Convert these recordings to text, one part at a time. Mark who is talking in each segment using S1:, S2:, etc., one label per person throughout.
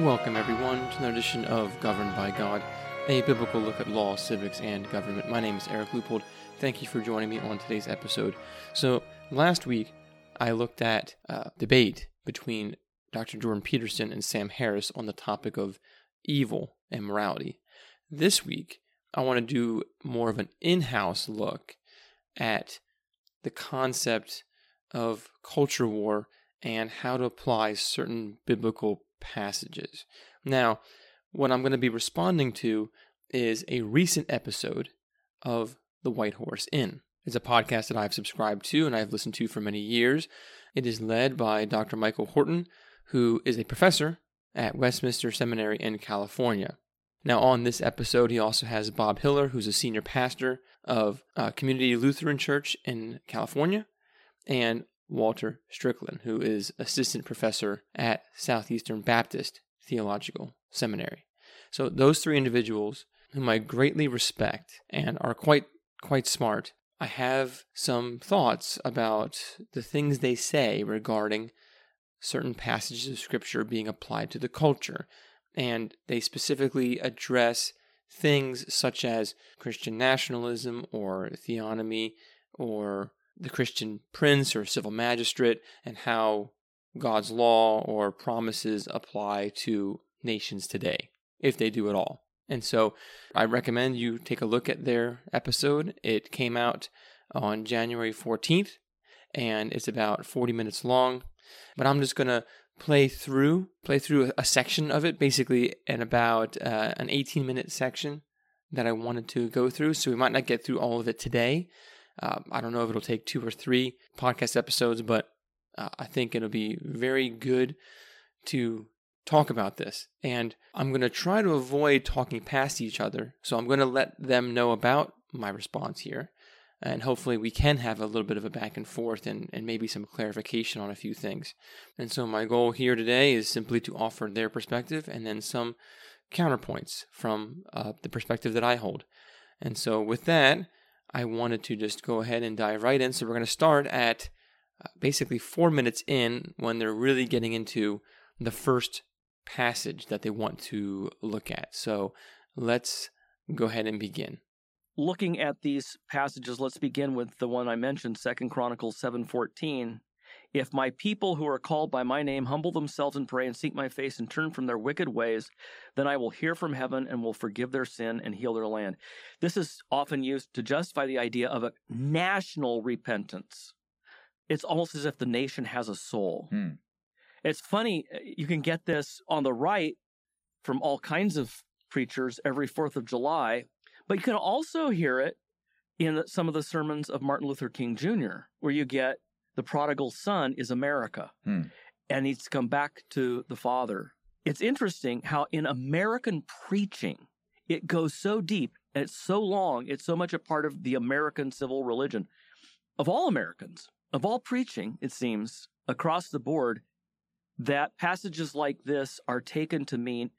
S1: Welcome, everyone, to another edition of Governed by God, a biblical look at law, civics, and government. My name is Eric Luppold. Thank you for joining me on today's episode. So, last week, I looked at uh, debate between Dr. Jordan Peterson and Sam Harris on the topic of evil and morality. This week, I want to do more of an in house look at the concept of culture war and how to apply certain biblical passages. Now, what I'm going to be responding to is a recent episode of The White Horse Inn. It's a podcast that I've subscribed to and I've listened to for many years. It is led by Dr. Michael Horton, who is a professor at Westminster Seminary in California. Now, on this episode, he also has Bob Hiller, who's a senior pastor of uh, Community Lutheran Church in California, and Walter Strickland, who is assistant professor at Southeastern Baptist Theological Seminary. So those three individuals, whom I greatly respect and are quite quite smart, I have some thoughts about the things they say regarding certain passages of scripture being applied to the culture. And they specifically address things such as Christian nationalism or theonomy or the Christian prince or civil magistrate and how God's law or promises apply to nations today, if they do at all. And so I recommend you take a look at their episode. It came out on January 14th and it's about 40 minutes long. But I'm just going to play through play through a section of it basically in about uh, an 18 minute section that I wanted to go through. So we might not get through all of it today, um, I don't know if it'll take two or three podcast episodes, but uh, I think it'll be very good to talk about this. And I'm going to try to avoid talking past each other. So I'm going to let them know about my response here. And hopefully, we can have a little bit of a back and forth and, and maybe some clarification on a few things. And so, my goal here today is simply to offer their perspective and then some counterpoints from uh, the perspective that I hold. And so, with that, I wanted to just go ahead and dive right in. So we're going to start at uh, basically four minutes in when they're really getting into the first passage that they want to look at. So let's go ahead and begin.
S2: Looking at these passages, let's begin with the one I mentioned, Second Chronicles 7:14. If my people who are called by my name humble themselves and pray and seek my face and turn from their wicked ways, then I will hear from heaven and will forgive their sin and heal their land. This is often used to justify the idea of a national repentance. It's almost as if the nation has a soul. Hmm. It's funny, uh, you can get this on the right from all kinds of preachers every 4th of July, but you can also hear it in some of the sermons of Martin Luther King Jr., where you get the prodigal son is America hmm. and needs to come back to the father. It's interesting how in American preaching, it goes so deep and it's so long, it's so much a part of the American civil religion of all Americans, of all preaching, it seems, across the board, that passages like this are taken to mean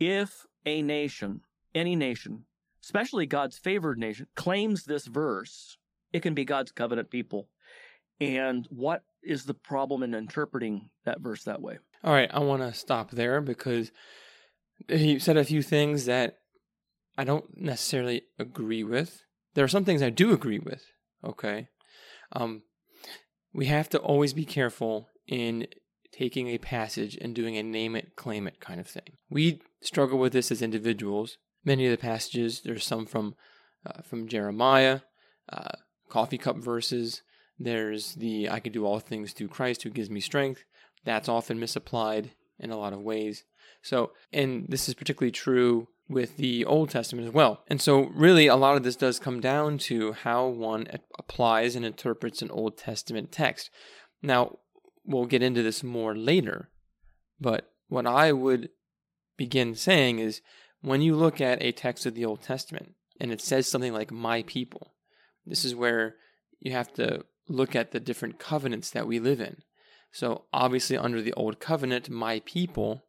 S2: if a nation, any nation, especially God's favored nation, claims this verse, it can be God's covenant people. And what is the problem in interpreting that verse that way?
S1: All right, I want to stop there because he said a few things that I don't necessarily agree with. There are some things I do agree with. Okay. Um, we have to always be careful in taking a passage and doing a name it, claim it kind of thing. We struggle with this as individuals. Many of the passages, there's some from uh, from Jeremiah, uh, coffee cup verses, there's the I can do all things through Christ who gives me strength. That's often misapplied in a lot of ways. So, and this is particularly true with the Old Testament as well. And so, really, a lot of this does come down to how one applies and interprets an Old Testament text. Now, we'll get into this more later, but what I would begin saying is when you look at a text of the Old Testament and it says something like, my people, this is where you have to look at the different covenants that we live in. So, obviously, under the Old Covenant, my people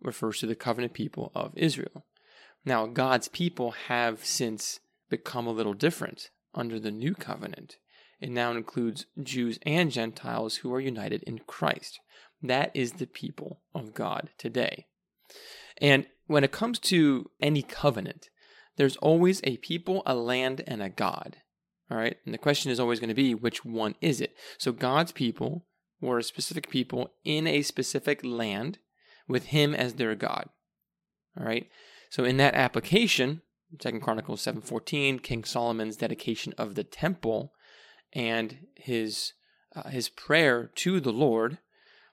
S1: refers to the covenant people of Israel. Now, God's people have since become a little different under the New Covenant. It now includes Jews and Gentiles who are united in Christ. That is the people of God today. And when it comes to any covenant, there's always a people, a land, and a God. All right. And the question is always going to be which one is it? So God's people were a specific people in a specific land with him as their God. All right. So in that application, Second Chronicles 7:14, King Solomon's dedication of the temple and his uh, his prayer to the Lord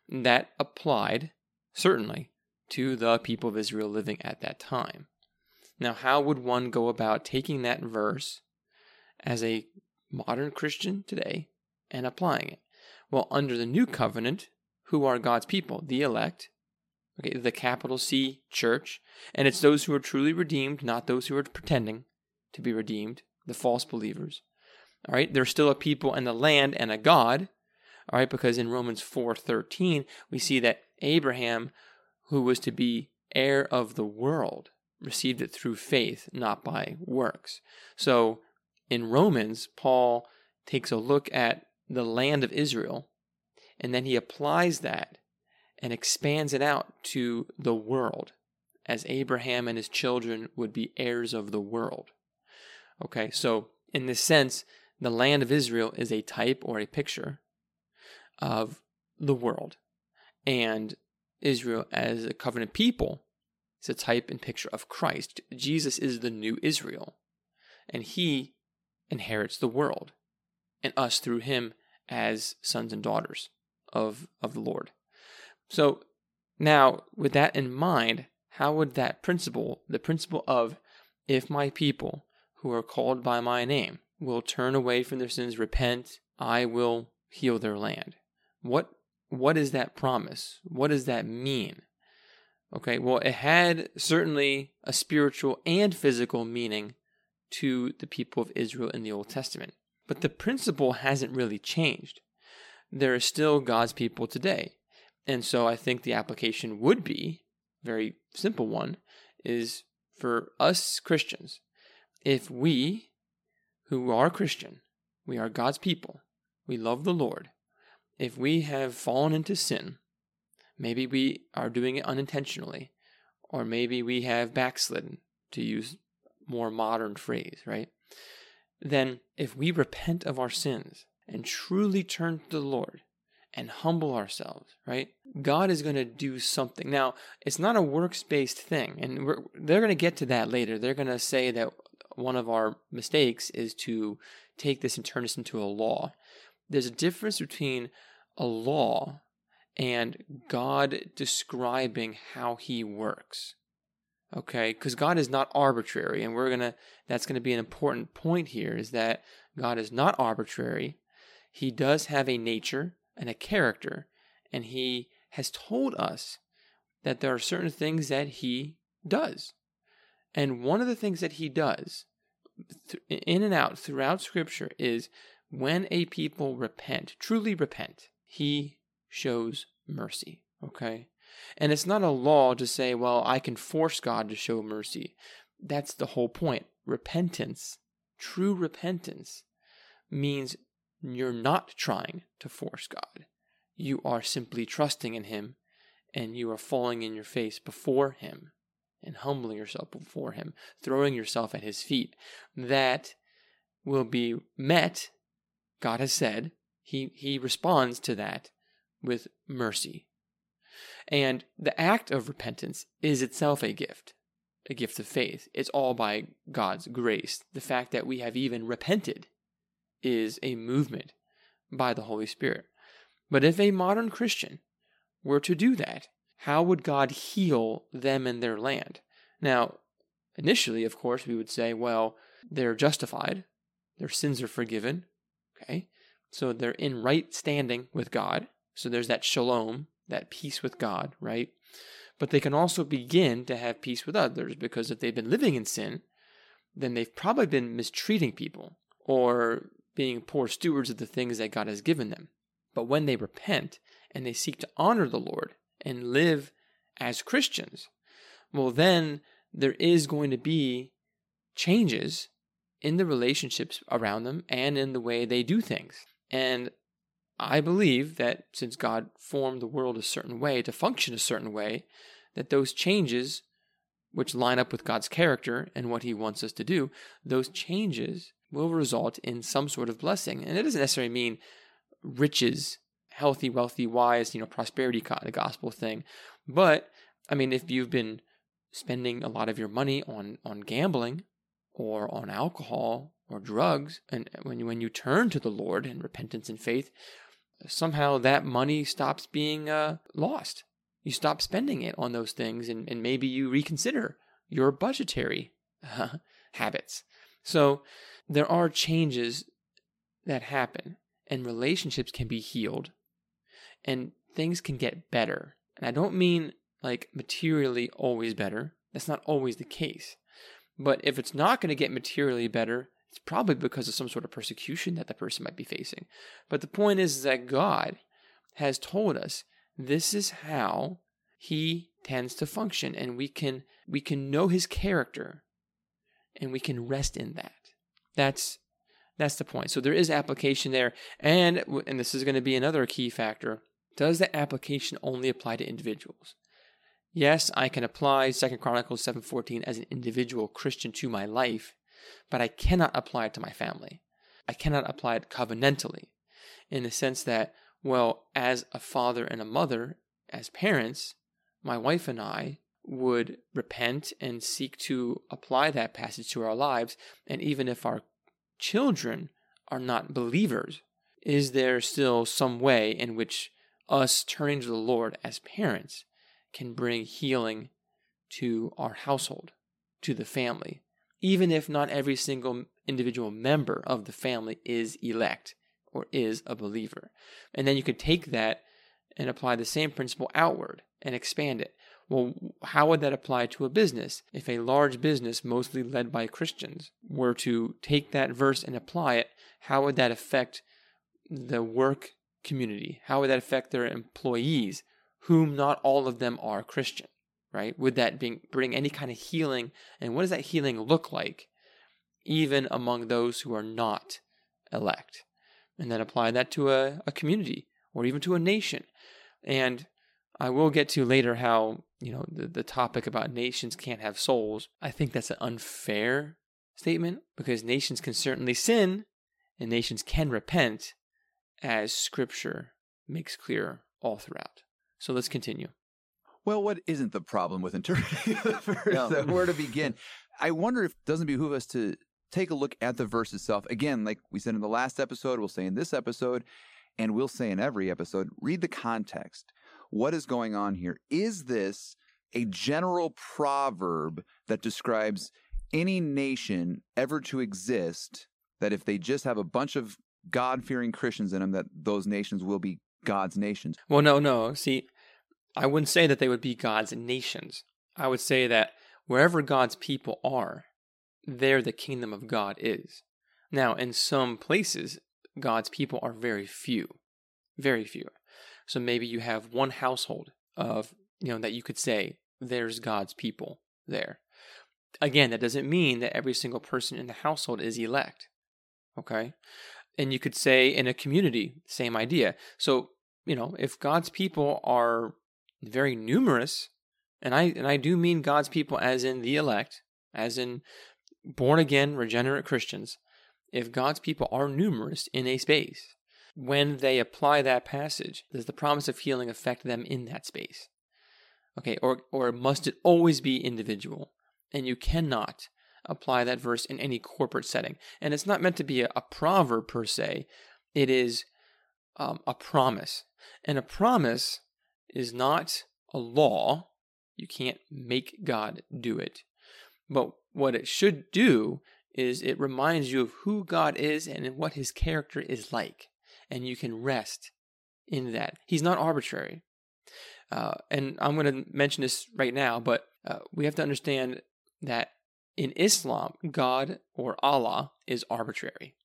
S1: that applied certainly to the people of Israel living at that time. Now, how would one go about taking that verse as a modern Christian today and applying it? Well, under the new covenant, who are God's people? The elect, okay, the capital C church, and it's those who are truly redeemed, not those who are pretending to be redeemed, the false believers. All right, there's still a people and a land and a God. All right, because in Romans 4:13 we see that Abraham, who was to be heir of the world, received it through faith, not by works. So in Romans, Paul takes a look at the land of Israel and then he applies that and expands it out to the world, as Abraham and his children would be heirs of the world. Okay, so in this sense, the land of Israel is a type or a picture of the world. And Israel, as a covenant people, is a type and picture of Christ. Jesus is the new Israel, and he inherits the world, and us through him as sons and daughters of, of the Lord. So now, with that in mind, how would that principle, the principle of if my people who are called by my name will turn away from their sins, repent, I will heal their land. What what is that promise? What does that mean? Okay, well, it had certainly a spiritual and physical meaning to the people of Israel in the Old Testament. But the principle hasn't really changed. There are still God's people today. And so I think the application would be very simple one is for us Christians, if we who are Christian, we are God's people, we love the Lord, if we have fallen into sin, maybe we are doing it unintentionally, or maybe we have backslidden, to use more modern phrase, right? Then if we repent of our sins and truly turn to the Lord and humble ourselves, right? God is going to do something. Now, it's not a works based thing, and they're going to get to that later. They're going to say that one of our mistakes is to take this and turn this into a law. There's a difference between a law and God describing how he works. Okay? Because God is not arbitrary, and we're to, that's going to be an important point here is that God is not arbitrary. He does have a nature and a character, and he has told us that there are certain things that he does. And one of the things that he does in and out throughout scripture is when a people repent, truly repent, he shows mercy. Okay? And it's not a law to say, well, I can force God to show mercy. That's the whole point. Repentance, true repentance, means you're not trying to force God. You are simply trusting in Him and you are falling in your face before Him and humbling yourself before Him, throwing yourself at His feet. That will be met, God has said. He, he responds to that with mercy. And the act of repentance is itself a gift, a gift of faith. It's all by God's grace. The fact that we have even repented is a movement by the Holy Spirit. But if a modern Christian were to do that, how would God heal them and their land? Now, initially, of course, we would say, well, they're justified, their sins are forgiven, okay? So they're in right standing with God. So there's that shalom, that peace with God, right? But they can also begin to have peace with others because if they've been living in sin, then they've probably been mistreating people or being poor stewards of the things that God has given them. But when they repent and they seek to honor the Lord and live as Christians, well, then there is going to be changes in the relationships around them and in the way they do things. And I believe that since God formed the world a certain way to function a certain way, that those changes, which line up with God's character and what He wants us to do, those changes will result in some sort of blessing. And it doesn't necessarily mean riches, healthy, wealthy, wise, you know, prosperity kind of gospel thing. But I mean, if you've been spending a lot of your money on on gambling or on alcohol or drugs, and when you, when you turn to the Lord in repentance and faith, somehow that money stops being uh, lost. You stop spending it on those things, and, and maybe you reconsider your budgetary uh, habits. So there are changes that happen, and relationships can be healed, and things can get better. And I don't mean like materially always better. That's not always the case. But if it's not going to get materially better, it's probably because of some sort of persecution that the person might be facing. But the point is that God has told us this is how he tends to function and we can we can know his character and we can rest in that. That's that's the point. So there is application there and and this is going to be another key factor. Does the application only apply to individuals? Yes, I can apply 2 Chronicles 7:14 as an individual Christian to my life, but I cannot apply it to my family. I cannot apply it covenantally in the sense that, well, as a father and a mother, as parents, my wife and I would repent and seek to apply that passage to our lives. And even if our children are not believers, is there still some way in which us turning to the Lord as parents can bring healing to our household, to the family, even if not every single individual member of the family is elect or is a believer. And then you could take that and apply the same principle outward and expand it. Well, how would that apply to a business? If a large business, mostly led by Christians, were to take that verse and apply it, how would that affect the work community? How would that affect their employees, whom not all of them are Christian? Right? Would that bring, bring any kind of healing? And what does that healing look like, even among those who are not elect? And then apply that to a, a community or even to a nation. And I will get to later how, you know, the, the topic about nations can't have souls. I think that's an unfair statement because nations can certainly sin and nations can repent as scripture makes clear all throughout. So let's continue.
S3: Well, what isn't the problem with interpreting the verse? Yeah. Where to begin? I wonder if it doesn't behoove us to take a look at the verse itself. Again, like we said in the last episode, we'll say in this episode, and we'll say in every episode, read the context. What is going on here? Is this a general proverb that describes any nation ever to exist that if they just have a bunch of God fearing Christians in them, that those nations will be God's nations?
S1: Well, no, no. See, I wouldn't say that they would be God's nations. I would say that wherever God's people are, there the kingdom of God is. Now, in some places, God's people are very few, very few. So maybe you have one household of, you know, that you could say there's God's people there. Again, that doesn't mean that every single person in the household is elect. Okay? And you could say in a community, same idea. So, you know, if God's people are very numerous, and I and I do mean God's people as in the elect, as in born again regenerate Christians. If God's people are numerous in a space, when they apply that passage, does the promise of healing affect them in that space? Okay, or or must it always be individual? And you cannot apply that verse in any corporate setting. And it's not meant to be a, a proverb per se. It is um, a promise. And a promise is not a law. You can't make God do it. But what it should do is it reminds you of who God is and what his character is like. And you can rest in that. He's not arbitrary. Uh, and I'm going to mention this right now, but uh, we have to understand that in Islam, God or Allah is arbitrary.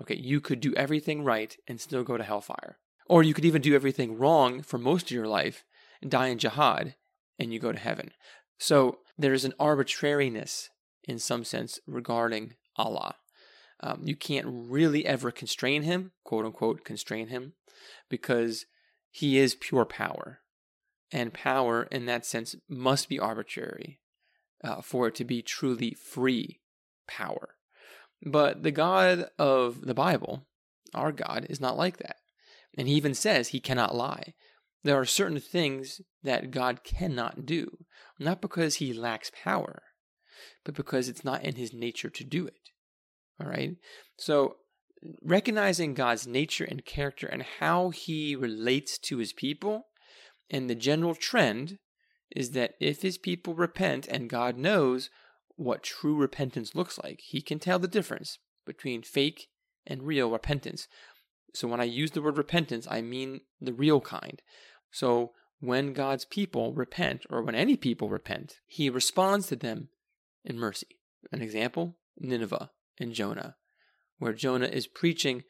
S1: Okay, you could do everything right and still go to hellfire. Or you could even do everything wrong for most of your life, die in jihad, and you go to heaven. So there's an arbitrariness in some sense regarding Allah. Um, you can't really ever constrain him, quote unquote, constrain him, because he is pure power. and power in that sense must be arbitrary uh, for it to be truly free power. But the God of the Bible, our God, is not like that. And he even says he cannot lie. There are certain things that God cannot do, not because he lacks power, but because it's not in his nature to do it. All right? So, recognizing God's nature and character and how he relates to his people, and the general trend is that if his people repent and God knows what true repentance looks like, he can tell the difference between fake and real repentance. So when I use the word repentance, I mean the real kind. So when God's people repent, or when any people repent, he responds to them in mercy. An example Nineveh and Jonah, where Jonah is preaching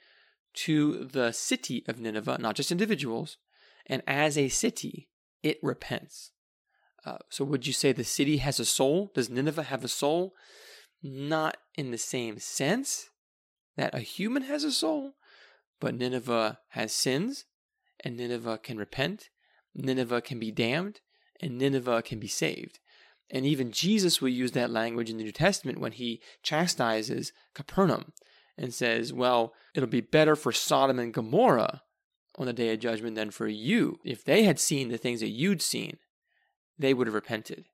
S1: to the city of Nineveh, not just individuals, and as a city, it repents. Uh, so, would you say the city has a soul? Does Nineveh have a soul? Not in the same sense that a human has a soul, but Nineveh has sins, and Nineveh can repent, Nineveh can be damned, and Nineveh can be saved. And even Jesus will use that language in the New Testament when he chastises Capernaum and says, Well, it'll be better for Sodom and Gomorrah on the day of judgment than for you. If they had seen the things that you'd seen, they would have repented.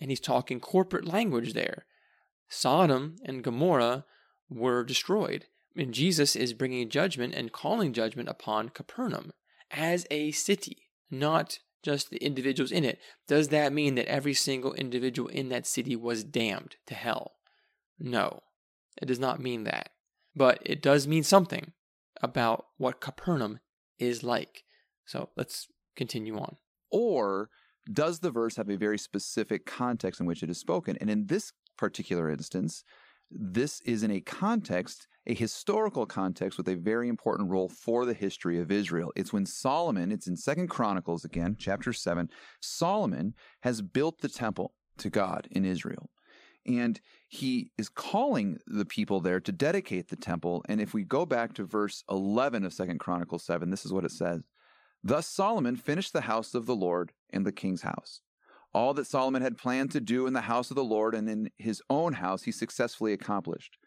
S1: And he's talking corporate language there. Sodom and Gomorrah were destroyed. And Jesus is bringing judgment and calling judgment upon Capernaum as a city, not just the individuals in it. Does that mean that every single individual in that city was damned to hell? No, it does not mean that. But it does mean something about what Capernaum is like. So let's continue on.
S3: Or does the verse have a very specific context in which it is spoken? And in this particular instance, this is in a context, a historical context with a very important role for the history of Israel. It's when Solomon, it's in Second Chronicles again, chapter 7, Solomon has built the temple to God in Israel. And he is calling the people there to dedicate the temple. And if we go back to verse 11 of Second Chronicles 7, this is what it says. Thus Solomon finished the house of the Lord and the king's house. All that Solomon had planned to do in the house of the Lord and in his own house he successfully accomplished.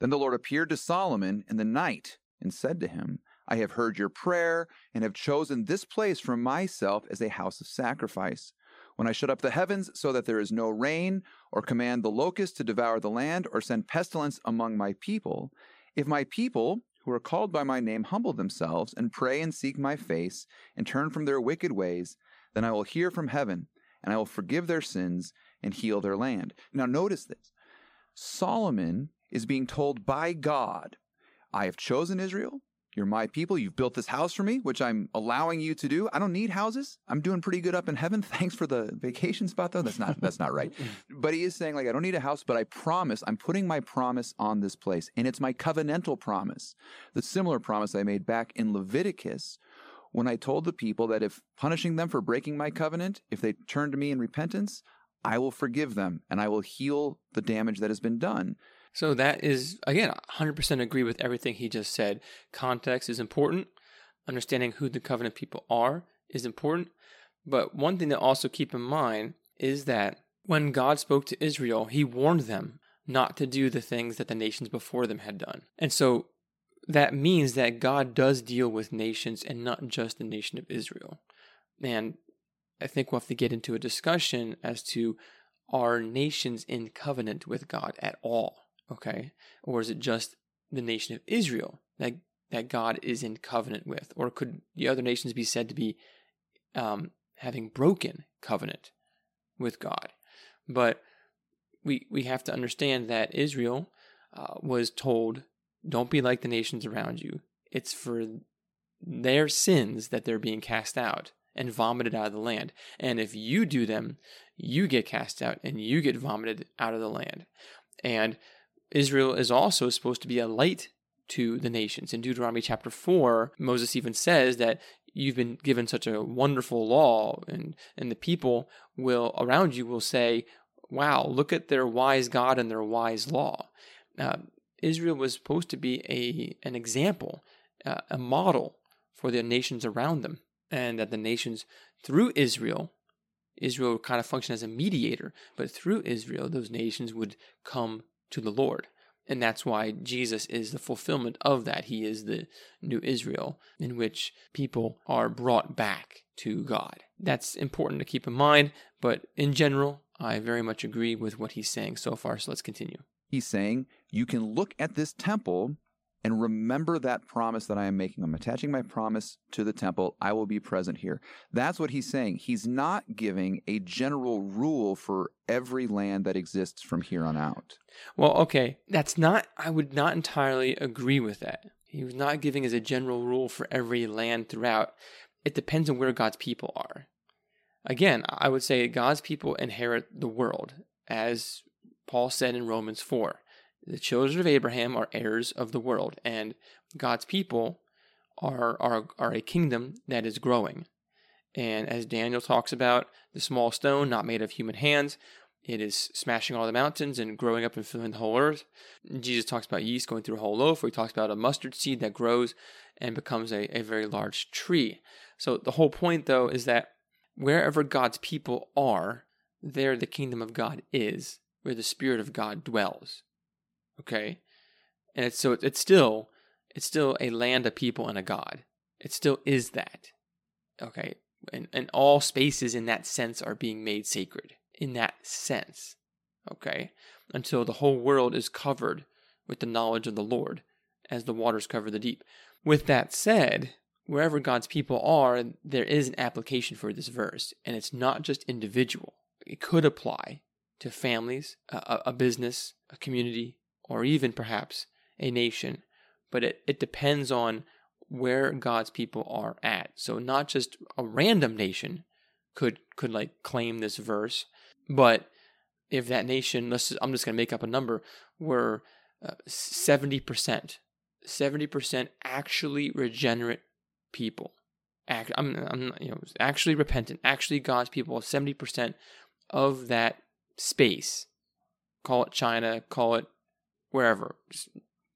S3: Then the Lord appeared to Solomon in the night and said to him, I have heard your prayer and have chosen this place for myself as a house of sacrifice. When I shut up the heavens so that there is no rain, or command the locust to devour the land, or send pestilence among my people, if my people, who are called by my name humble themselves and pray and seek my face and turn from their wicked ways, then I will hear from heaven and I will forgive their sins and heal their land. Now, notice this Solomon is being told by God, I have chosen Israel. You're my people. You've built this house for me, which I'm allowing you to do. I don't need houses. I'm doing pretty good up in heaven. Thanks for the vacation spot though. That's not that's not right. But he is saying like I don't need a house, but I promise, I'm putting my promise on this place. And it's my covenantal promise. The similar promise I made back in Leviticus when I told the people that if punishing them for breaking my covenant, if they turn to me in repentance, I will forgive them and I will heal the damage that has been done.
S1: So that is, again, 100% agree with everything he just said. Context is important. Understanding who the covenant people are is important. But one thing to also keep in mind is that when God spoke to Israel, he warned them not to do the things that the nations before them had done. And so that means that God does deal with nations and not just the nation of Israel. And I think we'll have to get into a discussion as to are nations in covenant with God at all? Okay. Or is it just the nation of Israel that, that God is in covenant with? Or could the other nations be said to be um, having broken covenant with God? But we, we have to understand that Israel uh, was told, don't be like the nations around you. It's for their sins that they're being cast out and vomited out of the land. And if you do them, you get cast out and you get vomited out of the land. And Israel is also supposed to be a light to the nations. In Deuteronomy chapter 4, Moses even says that you've been given such a wonderful law and and the people will around you will say, "Wow, look at their wise God and their wise law." Uh, Israel was supposed to be a an example, uh, a model for the nations around them, and that the nations through Israel Israel would kind of function as a mediator, but through Israel, those nations would come to the Lord. And that's why Jesus is the fulfillment of that. He is the new Israel in which people are brought back to God. That's important to keep in mind, but in general, I very much agree with what he's saying so far. So let's continue.
S3: He's saying you can look at this temple and remember that promise that I am making. I'm attaching my promise to the temple. I will be present here. That's what he's saying. He's not giving a general rule for every land that exists from here on out.
S1: Well, okay. That's not, I would not entirely agree with that. He was not giving as a general rule for every land throughout. It depends on where God's people are. Again, I would say God's people inherit the world, as Paul said in Romans 4. The children of Abraham are heirs of the world, and God's people are, are, are a kingdom that is growing. And as Daniel talks about, the small stone, not made of human hands, it is smashing all the mountains and growing up and filling the whole earth. Jesus talks about yeast going through a whole loaf, where he talks about a mustard seed that grows and becomes a, a very large tree. So the whole point, though, is that wherever God's people are, there the kingdom of God is, where the Spirit of God dwells. Okay, and it's so it's still it's still a land of people and a God. It still is that. Okay, and and all spaces in that sense are being made sacred in that sense. Okay, until the whole world is covered with the knowledge of the Lord, as the waters cover the deep. With that said, wherever God's people are, there is an application for this verse, and it's not just individual. It could apply to families, a, a business, a community, or even perhaps a nation, but it, it depends on where God's people are at. So not just a random nation could could like claim this verse, but if that nation, let's I'm just going to make up a number, were uh, seventy percent, seventy percent actually regenerate people, act, I'm, I'm you know actually repentant, actually God's people, seventy percent of that space, call it China, call it wherever. Just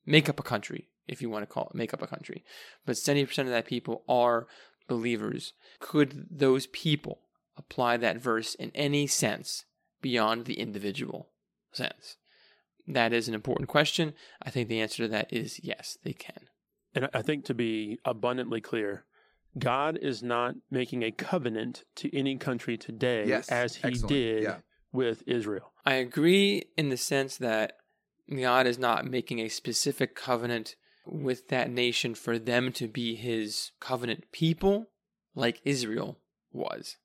S1: make up a country if you want to call it make up a country. But 70% of that people are believers. Could those people apply that verse in any sense beyond the individual sense? That is an important question. I think the answer to that is yes, they can.
S4: And I think to be abundantly clear, God is not making a covenant to any country today
S3: yes,
S4: as he
S3: excellent.
S4: did
S3: yeah.
S4: With Israel.
S1: I agree in the sense that God is not making a specific covenant with that nation for them to be his covenant people like Israel was.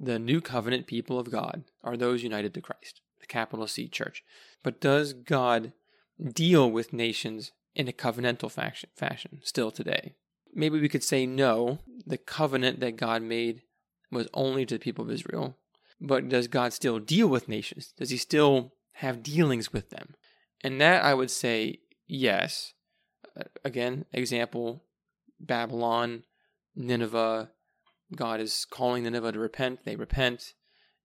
S1: The new covenant people of God are those united to Christ, the capital C church. But does God deal with nations in a covenantal fashion, fashion still today? Maybe we could say no, the covenant that God made was only to the people of Israel. But does God still deal with nations? Does he still have dealings with them? And that I would say yes. Uh, again, example Babylon, Nineveh. God is calling Nineveh to repent. They repent,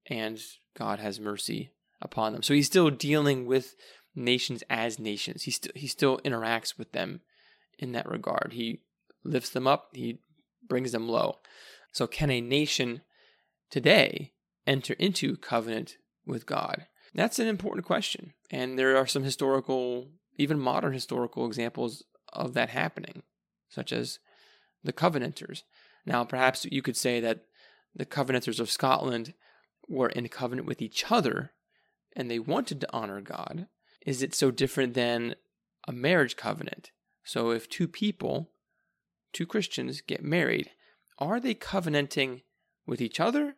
S1: and God has mercy upon them. So he's still dealing with nations as nations. He he still interacts with them in that regard. He lifts them up. He brings them low. So can a nation today enter into covenant with God? That's an important question. And there are some historical, even modern historical examples of that happening, such as the Covenanters. Now, perhaps you could say that the Covenanters of Scotland were in covenant with each other and they wanted to honor God. Is it so different than a marriage covenant? So, if two people, two Christians, get married, are they covenanting with each other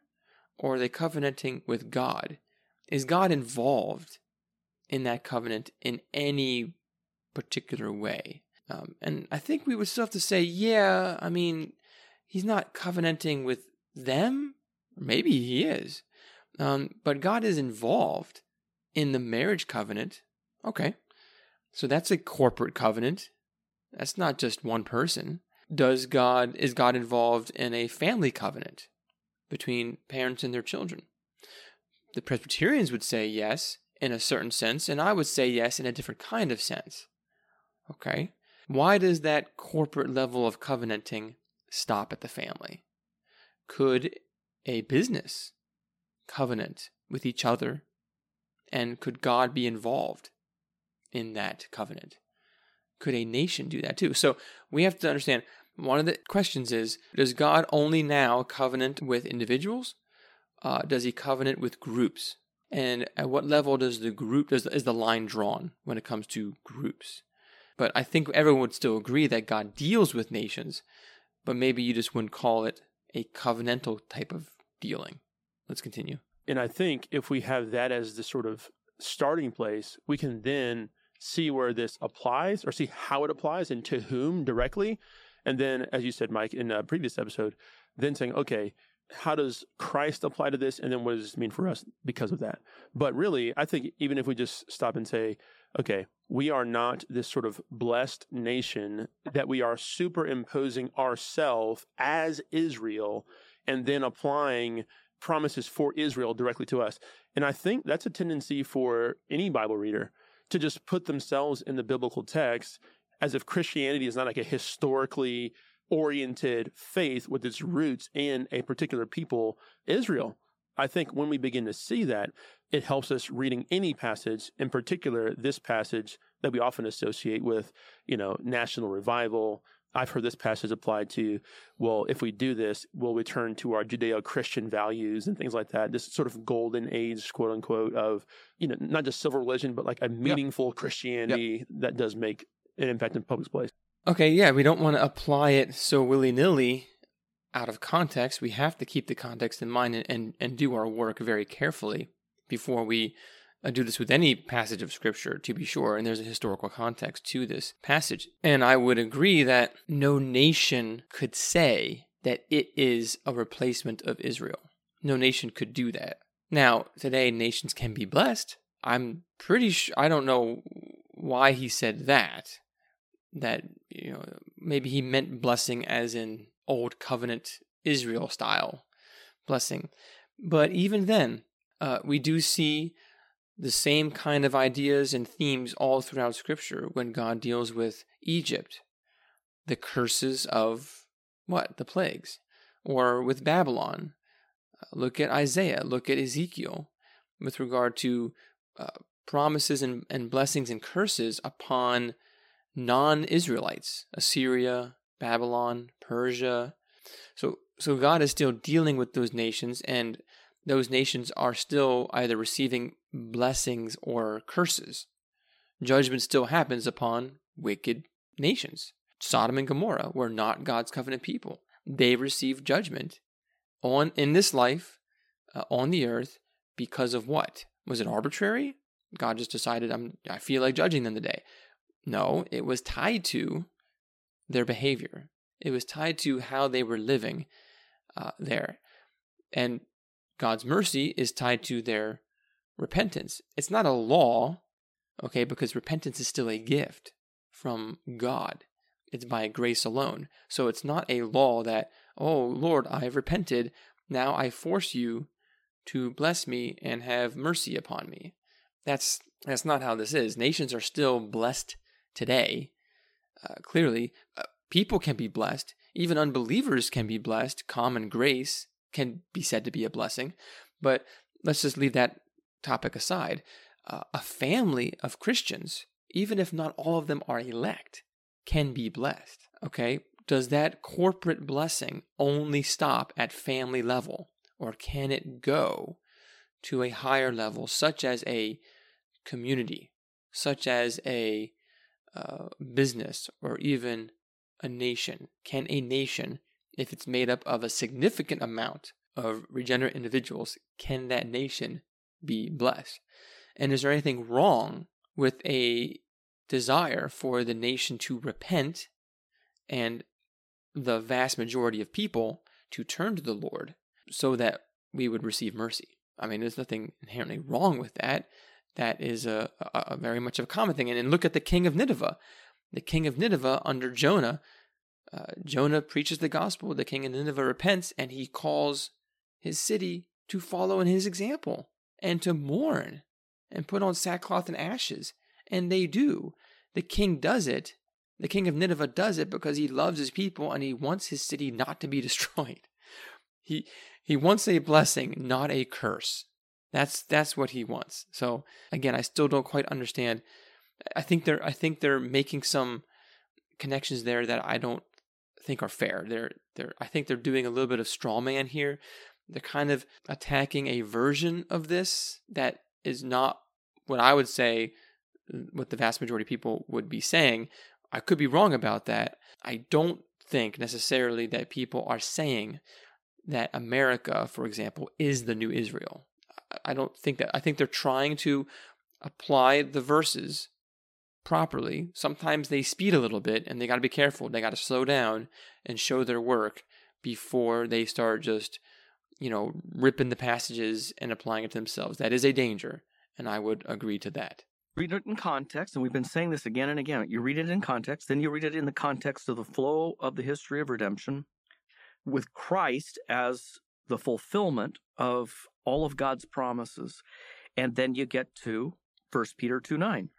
S1: or are they covenanting with God? Is God involved in that covenant in any particular way? Um, and I think we would still have to say, yeah, I mean, he's not covenanting with them. Maybe he is. Um, but God is involved in the marriage covenant. Okay. So that's a corporate covenant. That's not just one person. Does God is God involved in a family covenant between parents and their children? The Presbyterians would say yes in a certain sense, and I would say yes in a different kind of sense. Okay? Why does that corporate level of covenanting stop at the family? Could a business covenant with each other? And could God be involved in that covenant? Could a nation do that too? So we have to understand one of the questions is Does God only now covenant with individuals? Uh, does he covenant with groups? And at what level does the group does is the line drawn when it comes to groups? But I think everyone would still agree that God deals with nations, but maybe you just wouldn't call it a covenantal type of dealing. Let's continue.
S4: And I think if we have that as the sort of starting place, we can then see where this applies or see how it applies and to whom directly. And then, as you said, Mike, in a previous episode, then saying, okay, how does Christ apply to this? And then what does this mean for us because of that? But really, I think even if we just stop and say, okay, we are not this sort of blessed nation that we are superimposing ourselves as Israel and then applying promises for Israel directly to us. And I think that's a tendency for any Bible reader to just put themselves in the biblical text as if Christianity is not like a historically oriented faith with its roots in a particular people, Israel. I think when we begin to see that, it helps us reading any passage, in particular this passage that we often associate with, you know, national revival. I've heard this passage applied to, well, if we do this, we'll return to our Judeo Christian values and things like that. This sort of golden age, quote unquote, of, you know, not just civil religion, but like a meaningful yep. Christianity yep. that does make an impact in public place.
S1: Okay, yeah, we don't want to apply it so willy nilly out of context. We have to keep the context in mind and, and, and do our work very carefully before we uh, do this with any passage of scripture, to be sure. And there's a historical context to this passage. And I would agree that no nation could say that it is a replacement of Israel. No nation could do that. Now, today, nations can be blessed. I'm pretty sure, I don't know why he said that. That, you know, maybe he meant blessing as in old covenant Israel style blessing. But even then, uh, we do see the same kind of ideas and themes all throughout Scripture when God deals with Egypt, the curses of what? The plagues. Or with Babylon. Uh, look at Isaiah, look at Ezekiel with regard to uh, promises and, and blessings and curses upon non Israelites, Assyria, Babylon, Persia. So, so God is still dealing with those nations, and those nations are still either receiving blessings or curses. Judgment still happens upon wicked nations. Sodom and Gomorrah were not God's covenant people. They received judgment on in this life uh, on the earth because of what? Was it arbitrary? God just decided I'm I feel like judging them today. No, it was tied to their behavior. It was tied to how they were living uh, there. And God's mercy is tied to their repentance. It's not a law, okay, because repentance is still a gift from God. It's by grace alone. So it's not a law that, oh, Lord, I've repented. Now I force you to bless me and have mercy upon me. That's that's not how this is. Nations are still blessed today. Uh, clearly, uh, people can be blessed. Even unbelievers can be blessed. Common grace can be said to be a blessing. But let's just leave that topic aside. Uh, a family of Christians, even if not all of them are elect, can be blessed. Okay? Does that corporate blessing only stop at family level? Or can it go to a higher level, such as a community, such as a uh, business or even a nation? Can a nation, if it's made up of a significant amount of regenerate individuals, can that nation be blessed? And is there anything wrong with a desire for the nation to repent and the vast majority of people to turn to the Lord so that we would receive mercy? I mean, there's nothing inherently wrong with that that is a, a, a very much of a common thing. And, and, look at the king of Nineveh. The king of Nineveh under Jonah, uh, Jonah preaches the gospel. The king of Nineveh repents and he calls his city to follow in his example and to mourn and put on sackcloth and ashes. And they do. The king does it. The king of Nineveh does it because he loves his people and he wants his city not to be destroyed. He he wants a blessing, not a curse. That's that's what he wants. So again, I still don't quite understand. I think they're I think they're making some connections there that I don't think are fair. They're they're I think they're doing a little bit of straw man here. They're kind of attacking a version of this that is not what I would say uh, what the vast majority of people would be saying. I could be wrong about that. I don't think necessarily that people are saying that America, for example, is the new Israel. I don't think that. I think they're trying to apply the verses properly. Sometimes they speed a little bit and they got to be careful. They got to slow down and show their work before they start just, you know, ripping the passages and applying it to themselves. That is a danger, and I would agree to that
S2: read it in context, and we've been saying this again and again. You read it in context, then you read it in the context of the flow of the history of redemption, with Christ as the fulfillment of all of God's promises. And then you get to 1 Peter 2 9.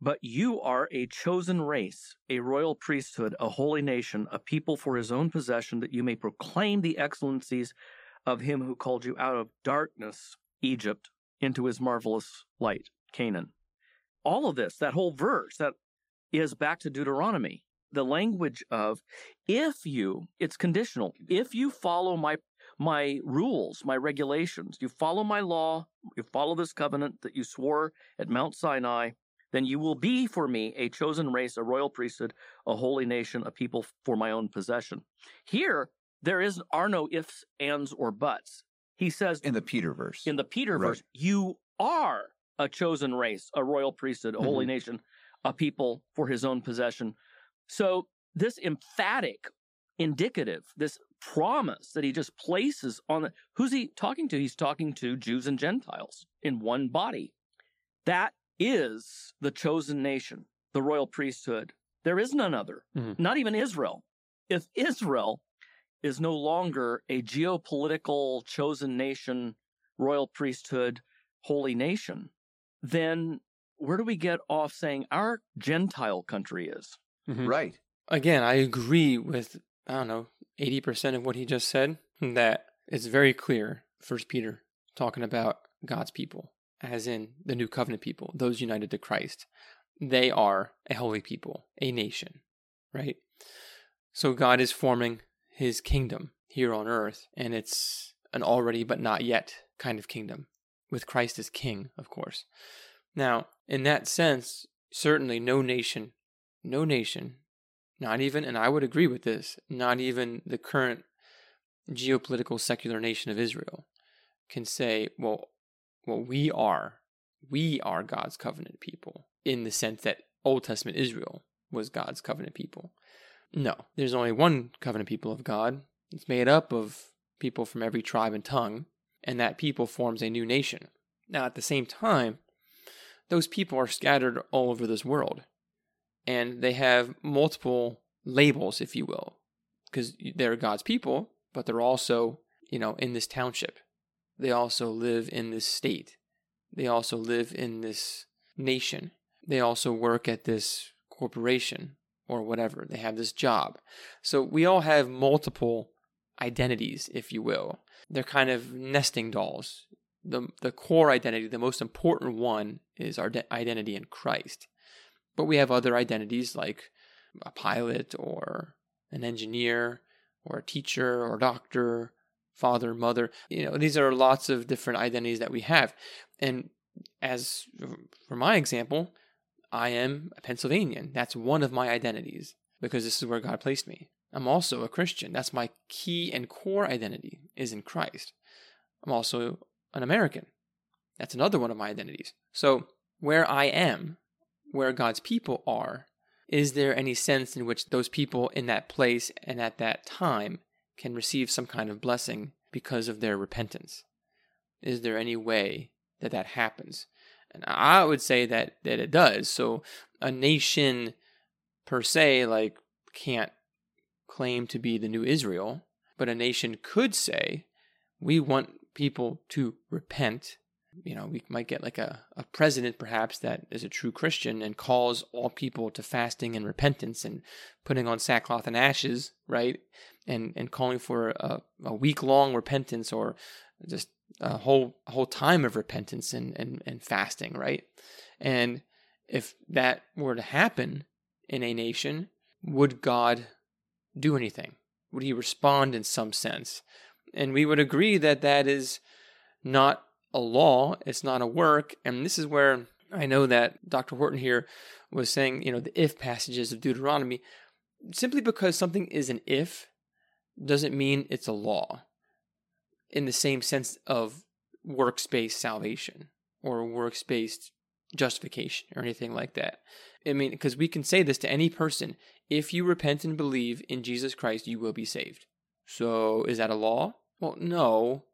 S2: But you are a chosen race, a royal priesthood, a holy nation, a people for his own possession, that you may proclaim the excellencies of him who called you out of darkness, Egypt, into his marvelous light, Canaan all of this, that whole verse, that is back to Deuteronomy. The language of if you, it's conditional. If you follow my my rules, my regulations, you follow my law, you follow this covenant that you swore at Mount Sinai, then you will be for me a chosen race, a royal priesthood, a holy nation, a people for my own possession. Here, there is are no ifs, ands, or buts. He says
S3: in the Peter verse.
S2: In the Peter right. verse, you are a chosen race, a royal priesthood, a mm-hmm. holy nation, a people for his own possession. So, this emphatic, indicative, this promise that he just places on the, who's he talking to? He's talking to Jews and Gentiles in one body. That is the chosen nation, the royal priesthood. There is none other, mm-hmm. not even Israel. If Israel is no longer a geopolitical chosen nation, royal priesthood, holy nation, then where do we get off saying our Gentile country is?
S3: Mm-hmm. Right.
S1: Again, I agree with, I don't know, 80% of what he just said, that it's very clear, First Peter, talking about God's people, as in the new covenant people, those united to Christ. They are a holy people, a nation, right? So God is forming his kingdom here on earth, and it's an already but not yet kind of kingdom with Christ as king, of course. Now, in that sense, certainly no nation, no nation, not even, and I would agree with this, not even the current geopolitical secular nation of Israel can say, well, well, we are, we are God's covenant people in the sense that Old Testament Israel was God's covenant people. No, there's only one covenant people of God. It's made up of people from every tribe and tongue and that people forms a new nation. Now, at the same time, those people are scattered all over this world, and they have multiple labels, if you will, because they're God's people, but they're also, you know, in this township. They also live in this state. They also live in this nation. They also work at this corporation or whatever. They have this job. So we all have multiple identities, if you will. They're kind of nesting dolls. The, the core identity, the most important one, is our de- identity in Christ. But we have other identities like a pilot or an engineer or a teacher or a doctor, father, mother. You know, these are lots of different identities that we have. And as for my example, I am a Pennsylvanian. That's one of my identities because this is where God placed me. I'm also a Christian. That's my key and core identity is in Christ. I'm also an American. That's another one of my identities. So, where I am, where God's people are, is there any sense in which those people in that place and at that time can receive some kind of blessing because of their repentance? Is there any way that that happens? And I would say that that it does. So a nation per se like can't claim to be the new Israel, but a nation could say, we want people to repent, you know, we might get like a, a president perhaps that is a true Christian and calls all people to fasting and repentance and putting on sackcloth and ashes, right? And and calling for a, a week long repentance or just a whole whole time of repentance and, and, and fasting, right? And if that were to happen in a nation, would God do anything? Would he respond in some sense? And we would agree that that is not a law, it's not a work. And this is where I know that Dr. Horton here was saying, you know, the if passages of Deuteronomy, simply because something is an if doesn't mean it's a law in the same sense of works based salvation or works based justification or anything like that. I mean, because we can say this to any person if you repent and believe in Jesus Christ, you will be saved. So, is that a law? Well, no,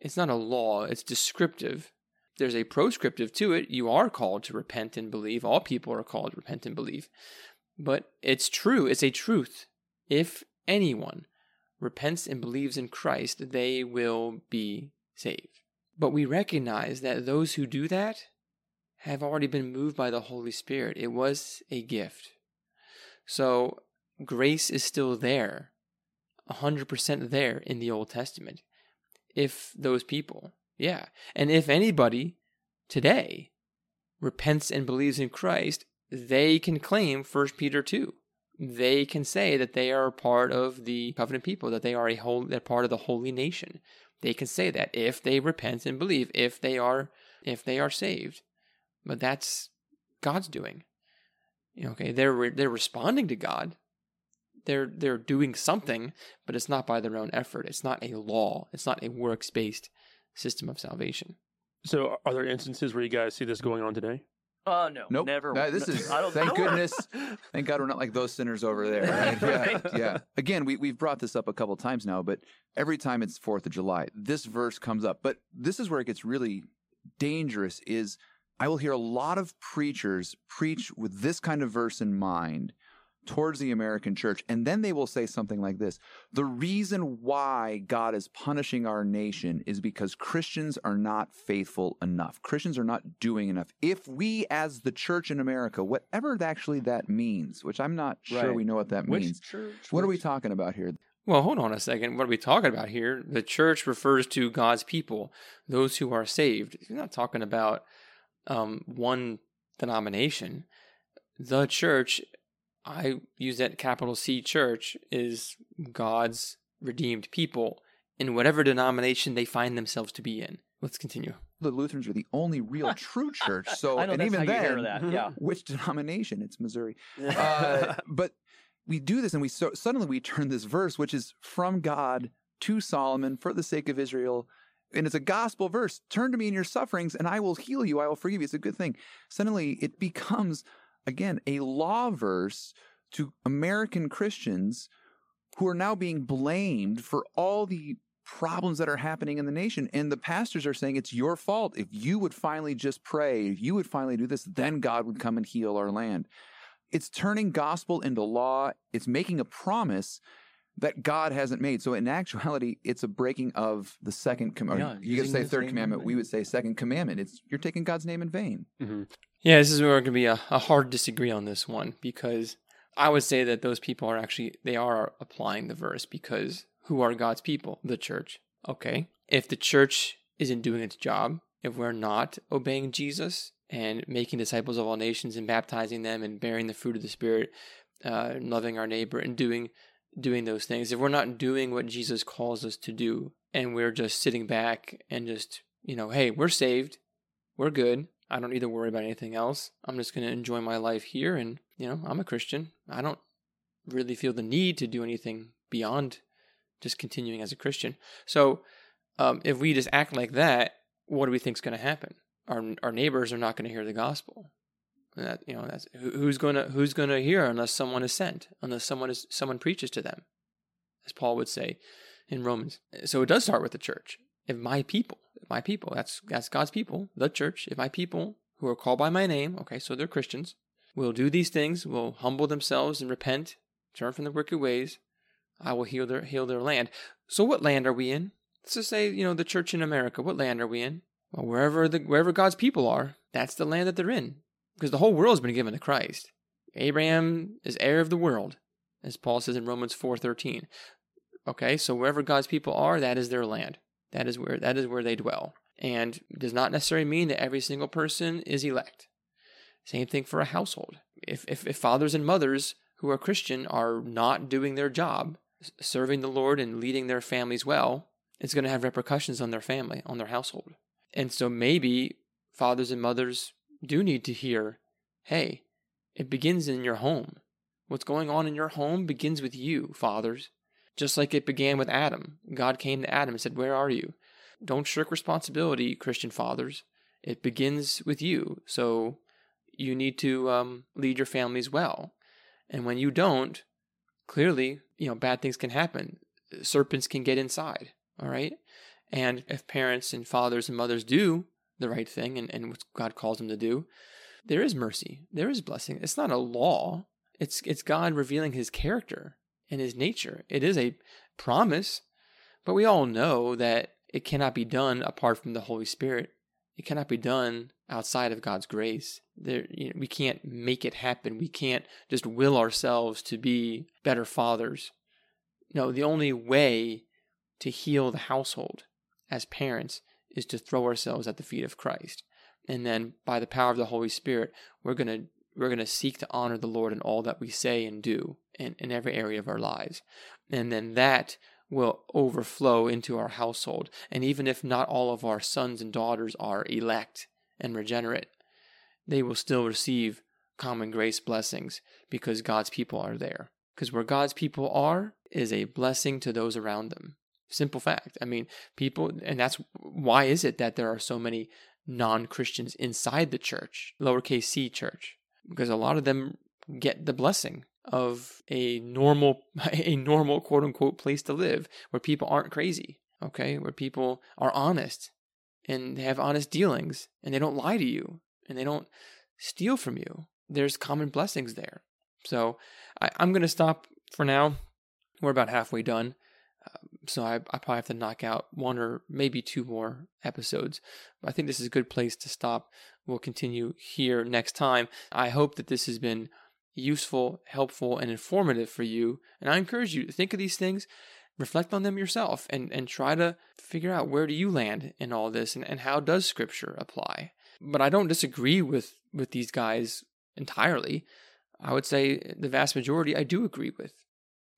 S1: it's not a law, it's descriptive. There's a proscriptive to it. You are called to repent and believe. All people are called to repent and believe. But it's true, it's a truth. If anyone repents and believes in Christ, they will be saved. But we recognize that those who do that have already been moved by the Holy Spirit. It was a gift. So grace is still there, 100% there in the Old Testament. If those people, yeah. And if anybody today repents and believes in Christ, they can claim 1 Peter 2 they can say that they are part of the covenant people, that they are a whole, they're part of the holy nation. They can say that if they repent and believe, if they are, if they are saved. But that's God's doing. Okay, they're they're responding to God. They're they're doing something, but it's not by their own effort. It's not a law. It's not a works based system of salvation.
S4: So, are there instances where you guys see this going on today?
S2: Oh uh, no,
S3: nope.
S2: never.
S3: Uh, this is thank goodness, thank God we're not like those sinners over there. Right? Yeah, yeah. Again, we we've brought this up a couple times now, but every time it's Fourth of July, this verse comes up. But this is where it gets really dangerous. Is I will hear a lot of preachers preach with this kind of verse in mind, towards the American church. And then they will say something like this The reason why God is punishing our nation is because Christians are not faithful enough. Christians are not doing enough. If we, as the church in America, whatever actually that means, which I'm not sure right. we know what that
S2: which
S3: means,
S2: church,
S3: what which? are we talking about here?
S1: Well, hold on a second. What are we talking about here? The church refers to God's people, those who are saved. You're not talking about um, one denomination. The church I use that capital C church is God's redeemed people in whatever denomination they find themselves to be in. Let's continue.
S3: The Lutherans are the only real true church. So,
S2: know,
S3: and even then,
S2: yeah.
S3: which denomination? It's Missouri. Uh, but we do this, and we so, suddenly we turn this verse, which is from God to Solomon for the sake of Israel, and it's a gospel verse. Turn to me in your sufferings, and I will heal you. I will forgive you. It's a good thing. Suddenly, it becomes again, a law verse to American Christians who are now being blamed for all the problems that are happening in the nation. And the pastors are saying it's your fault. If you would finally just pray, if you would finally do this, then God would come and heal our land. It's turning gospel into law. It's making a promise that God hasn't made. So in actuality, it's a breaking of the second commandment. Yeah, you could say third commandment. We would say second commandment. It's you're taking God's name in vain.
S1: Mm-hmm. Yeah, this is where going to be a, a hard disagree on this one because I would say that those people are actually they are applying the verse because who are God's people? The church. Okay. If the church isn't doing its job, if we're not obeying Jesus and making disciples of all nations and baptizing them and bearing the fruit of the Spirit, uh, loving our neighbor and doing doing those things, if we're not doing what Jesus calls us to do, and we're just sitting back and just you know, hey, we're saved, we're good, I don't need to worry about anything else. I'm just going to enjoy my life here. And, you know, I'm a Christian. I don't really feel the need to do anything beyond just continuing as a Christian. So, um, if we just act like that, what do we think is going to happen? Our our neighbors are not going to hear the gospel. That you know, that's who's going to who's going to hear unless someone is sent, unless someone is someone preaches to them, as Paul would say in Romans. So it does start with the church if my people, if my people, that's that's God's people, the church, if my people who are called by my name, okay, so they're Christians, will do these things, will humble themselves and repent, turn from their wicked ways, I will heal their heal their land. So what land are we in? Let's just say, you know, the church in America. What land are we in? Well, wherever the wherever God's people are, that's the land that they're in. Because the whole world's been given to Christ. Abraham is heir of the world, as Paul says in Romans 4:13. Okay, so wherever God's people are, that is their land. That is where that is where they dwell. And does not necessarily mean that every single person is elect. Same thing for a household. If, if, if fathers and mothers who are Christian are not doing their job, serving the Lord and leading their families well, it's going to have repercussions on their family, on their household. And so maybe fathers and mothers do need to hear hey, it begins in your home. What's going on in your home begins with you, fathers. Just like it began with Adam. God came to Adam and said, Where are you? Don't shirk responsibility, Christian fathers. It begins with you. So you need to um, lead your families well. And when you don't, clearly, you know, bad things can happen. Serpents can get inside. All right. And if parents and fathers and mothers do the right thing and, and what God calls them to do, there is mercy. There is blessing. It's not a law. It's it's God revealing his character and his nature. It is a promise, but we all know that it cannot be done apart from the Holy Spirit. It cannot be done outside of God's grace. There, you know, we can't make it happen. We can't just will ourselves to be better fathers. No, the only way to heal the household as parents is to throw ourselves at the feet of Christ. And then by the power of the Holy Spirit, we're going to we're going to seek to honor the Lord in all that we say and do in, in every area of our lives. And then that will overflow into our household. And even if not all of our sons and daughters are elect and regenerate, they will still receive common grace blessings because God's people are there. Because where God's people are is a blessing to those around them. Simple fact. I mean, people, and that's why is it that there are so many non Christians inside the church, lowercase c church? Because a lot of them get the blessing of a normal, a normal quote unquote place to live where people aren't crazy, okay? Where people are honest and they have honest dealings and they don't lie to you and they don't steal from you. There's common blessings there. So I, am going to stop for now. We're about halfway done um, so I, I probably have to knock out one or maybe two more episodes. I think this is a good place to stop. We'll continue here next time. I hope that this has been useful, helpful, and informative for you. And I encourage you to think of these things, reflect on them yourself, and, and try to figure out where do you land in all this and, and how does scripture apply. But I don't disagree with, with these guys entirely. I would say the vast majority I do agree with.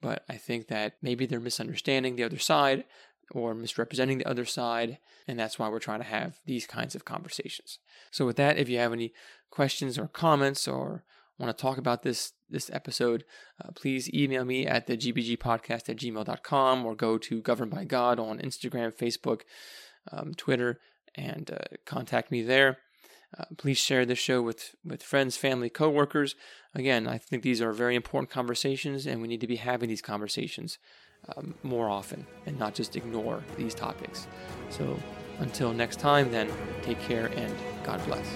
S1: But I think that maybe they're misunderstanding the other side or misrepresenting the other side. And that's why we're trying to have these kinds of conversations. So, with that, if you have any questions or comments or want to talk about this this episode, uh, please email me at the gbgpodcast at gmail.com or go to Governed by God on Instagram, Facebook, um, Twitter, and uh, contact me there. Uh, please share this show with, with friends, family, coworkers. Again, I think these are very important conversations, and we need to be having these conversations um, more often and not just ignore these topics. So until next time, then, take care and God bless.